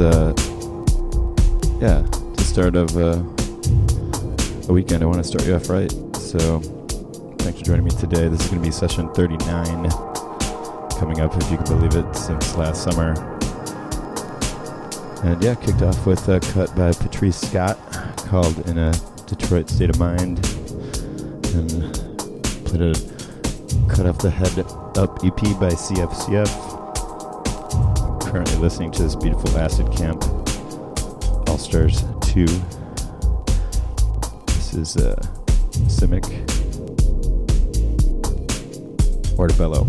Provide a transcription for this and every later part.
uh, yeah, the start of uh, a weekend. I want to start you off right. So, thanks for joining me today. This is going to be session 39 coming up, if you can believe it, since last summer. And yeah, kicked off with a cut by Patrice Scott called In a Detroit State of Mind. And played a cut off the Head Up EP by CFCF. Listening to this beautiful Acid Camp All Stars 2. This is uh, Simic Orbetello.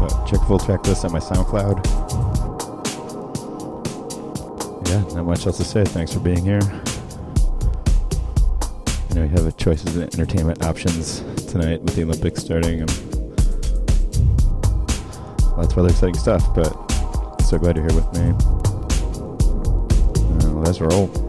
But check full track list on my SoundCloud. Yeah, not much else to say. Thanks for being here. You know, you have a choices of entertainment options tonight with the Olympics starting and of other exciting stuff, but so glad you're here with me. Uh, let's roll.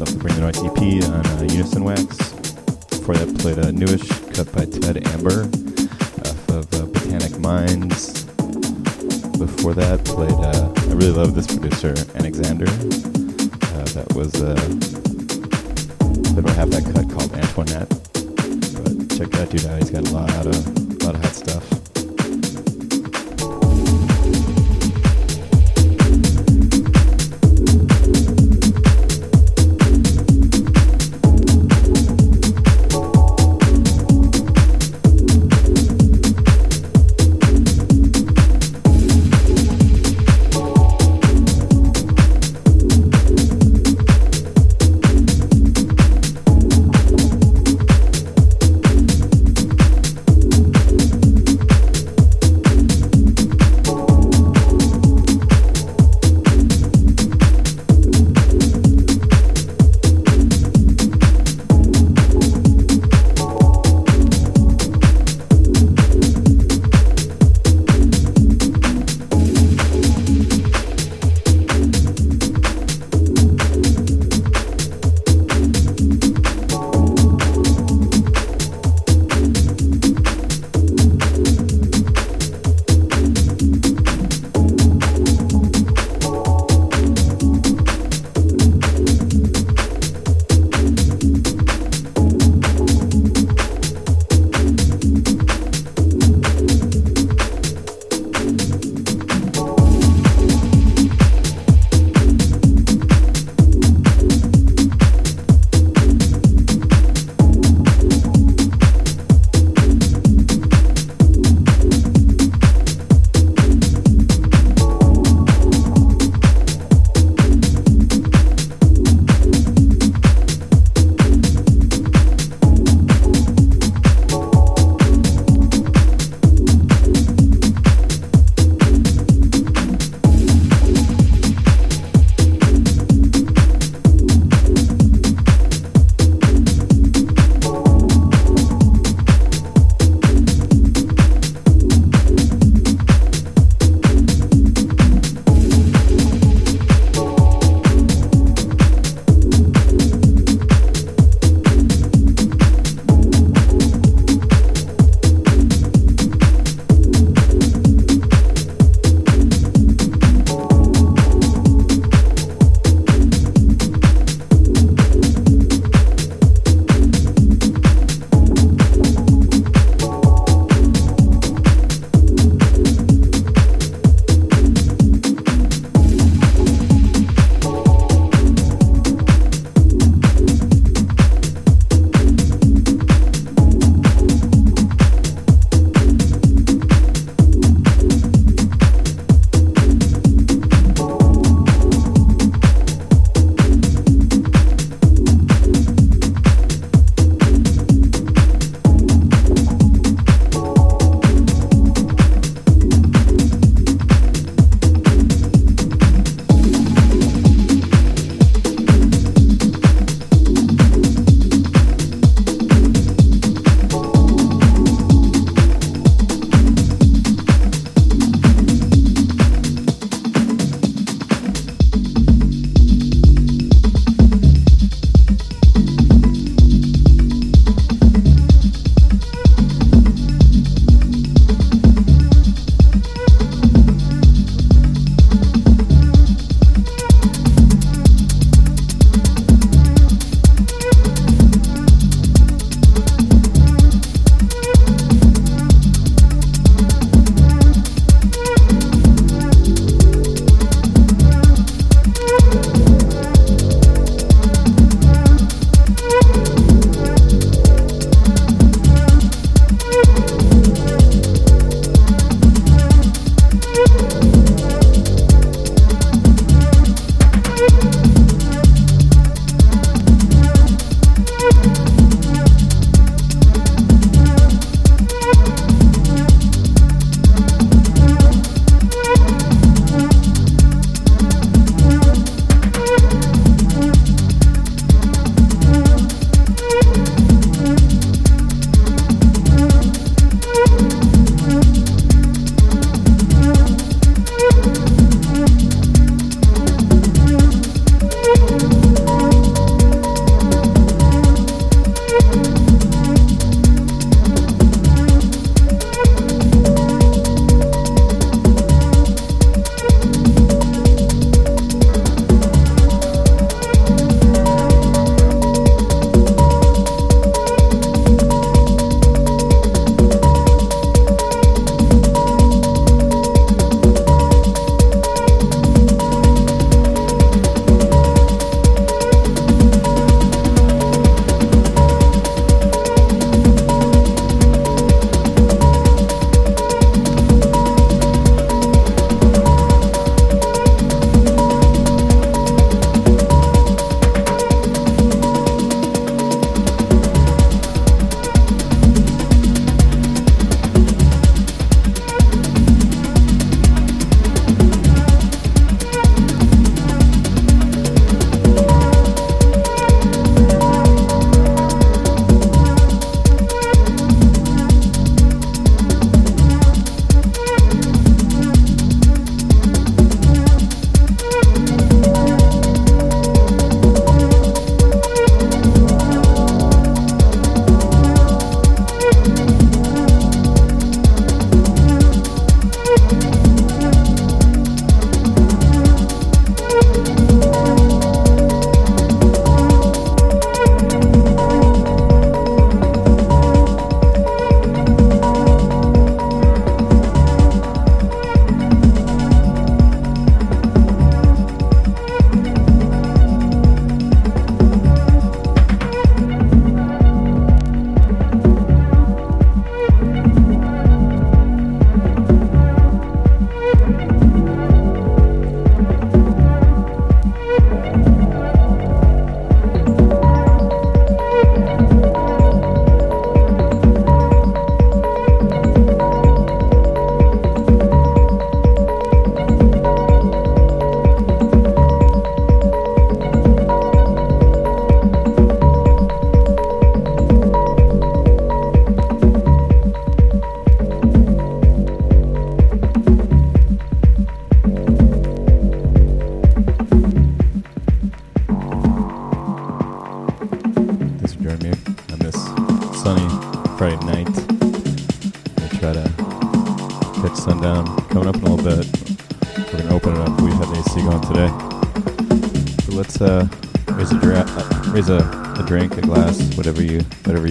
Off the Bring the EP on uh, Unison Wax. Before that, played a newish cut by Ted Amber off of uh, Botanic Minds. Before that, played, uh, I really love this producer, Alexander. Uh, that was a uh, about half that cut called Antoinette. But check that dude out, he's got a lot of, a lot of hot stuff.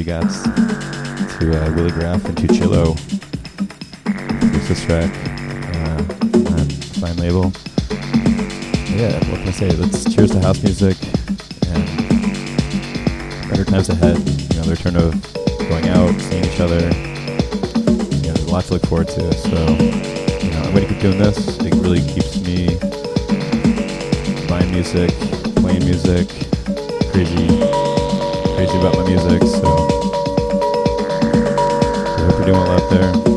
Whatever to uh, Willie Graff and to Chillo. It's this track uh, on Fine Label. Yeah, what can I say? Let's cheers to house music and better times ahead. You know, of going out, seeing each other. Know, there's a lot to look forward to. So, you know, I'm gonna keep doing this. It really keeps me buying music, playing music, crazy, crazy about my music. So, doing out there.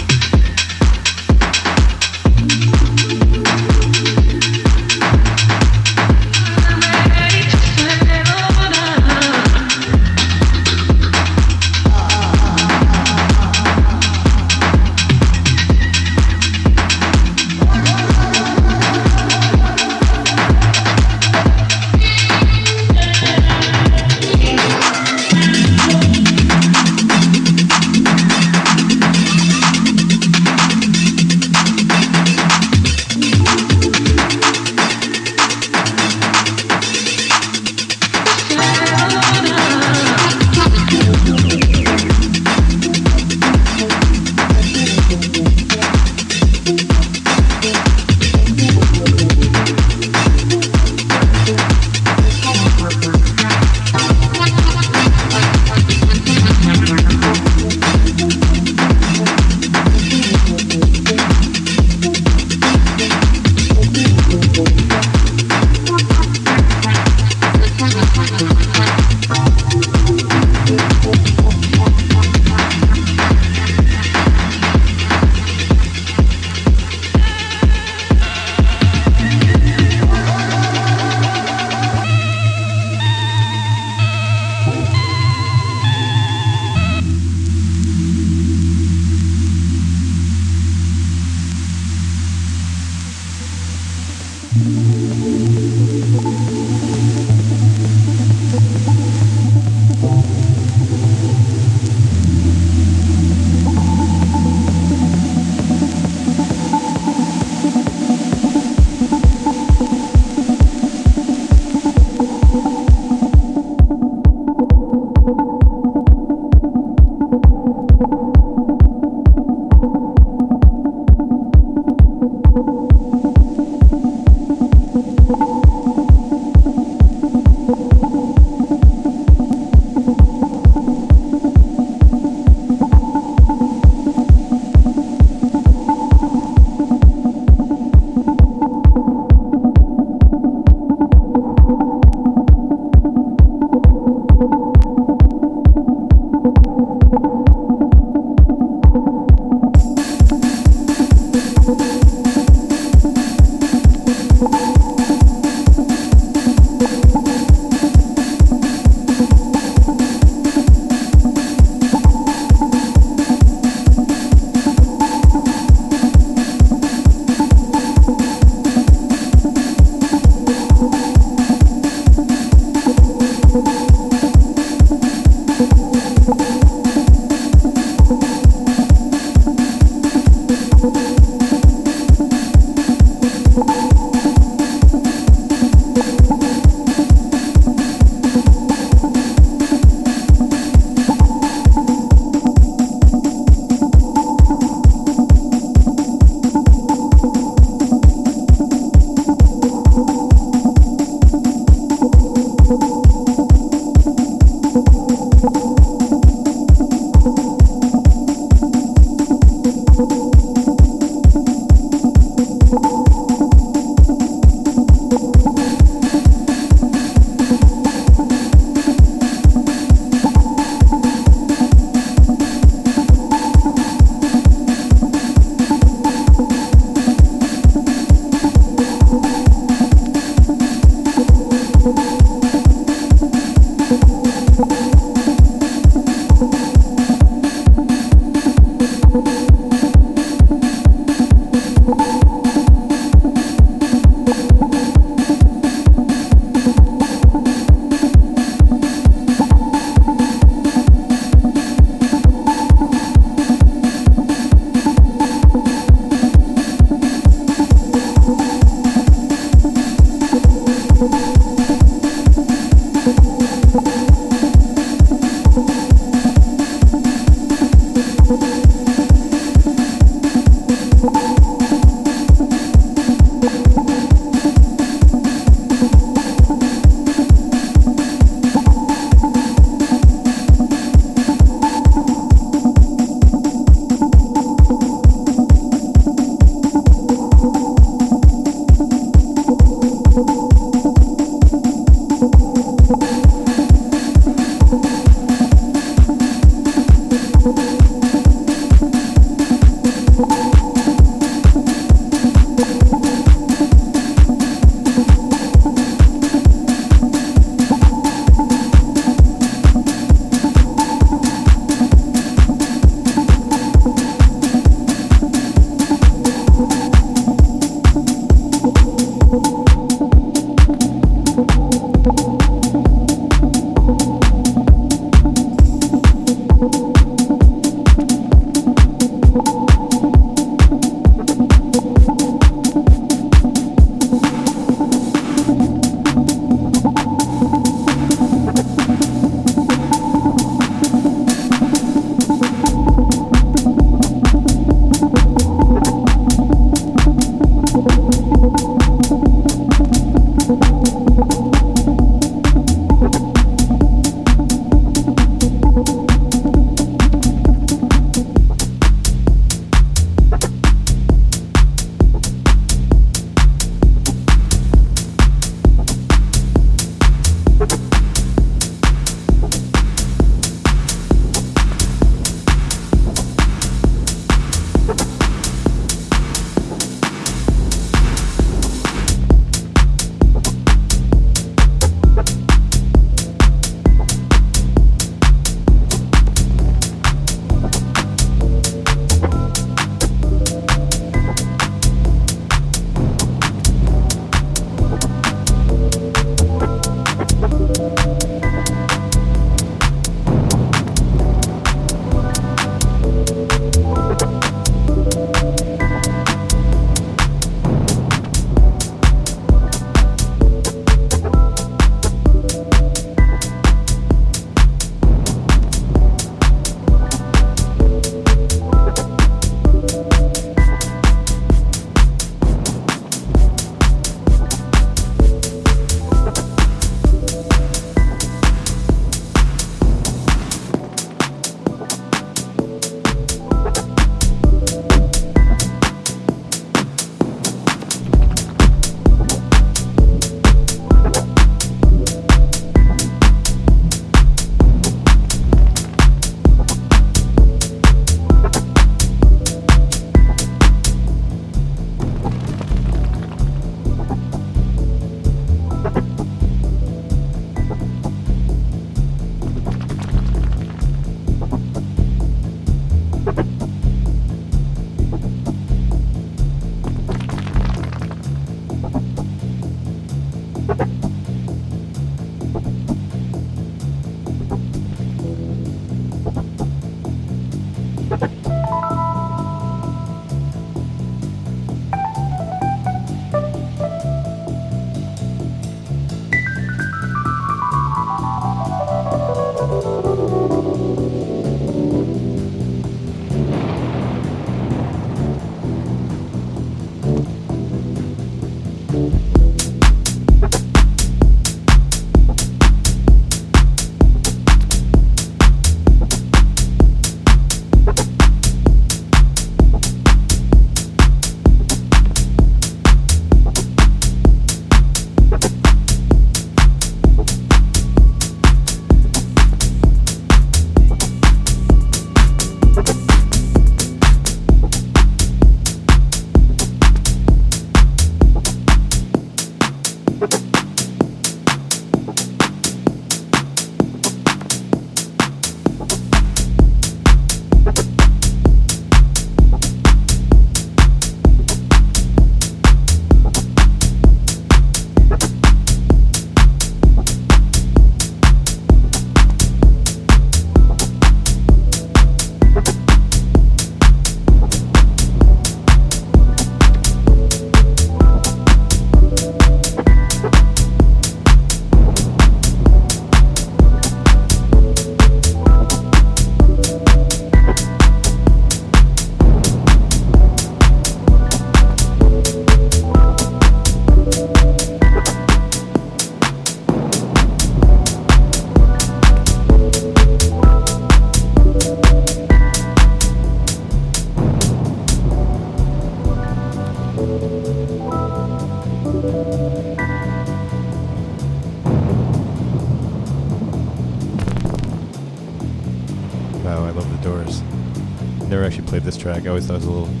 Track. I always thought it was a little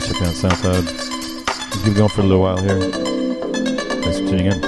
SoundCloud. Keep going for a little while here. Thanks for tuning in.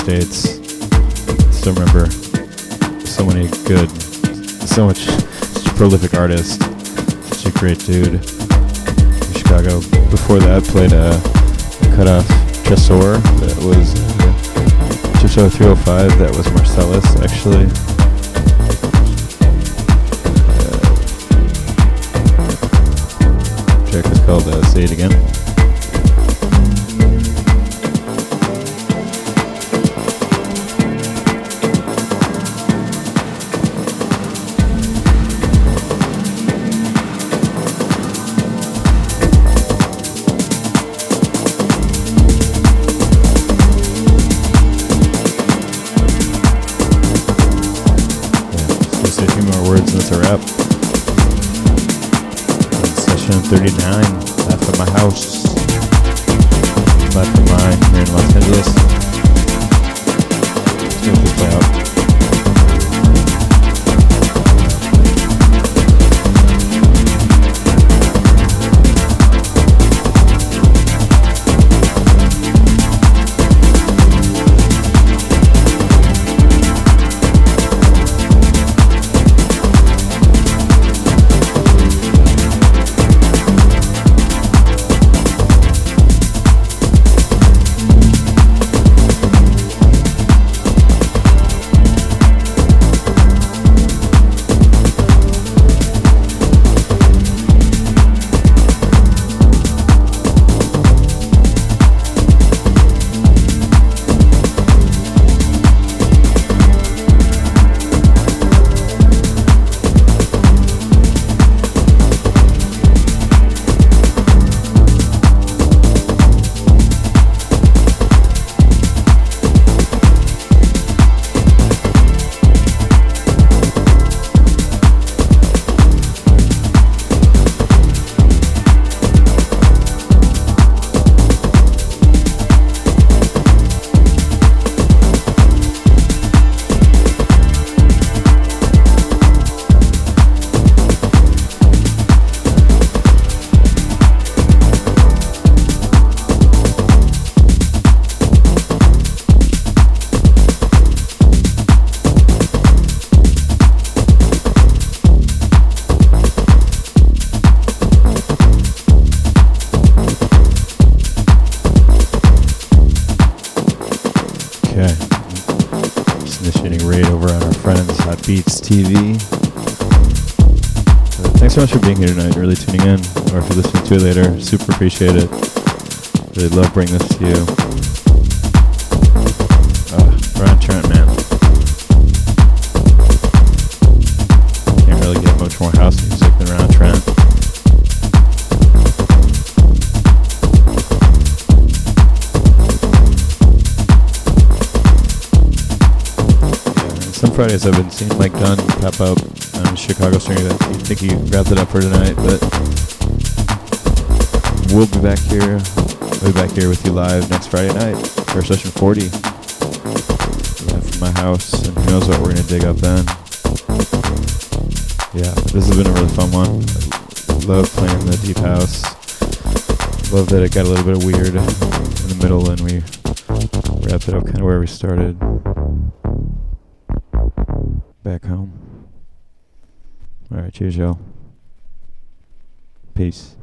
States. Still remember so many good, so much, such a prolific artist, such a great dude Chicago. Before that, played a, a cut off Tresor that was uh, Tresor 305. That was Marcelus actually. Appreciate it. Really love bringing this to you. Uh, Ron Trent, man. Can't really get much more house music than Ron Trent. Some Fridays I've been seeing Mike Dunn pop up on Chicago. That you think he wrapped it up for tonight, but we'll be back here. We'll be back here with you live next Friday night for session 40. Live from my house, and who knows what we're gonna dig up then. Yeah, this has been a really fun one. Love playing the deep house. Love that it got a little bit weird in the middle, and we wrapped it up kind of where we started back home. All right, cheers, y'all. Peace.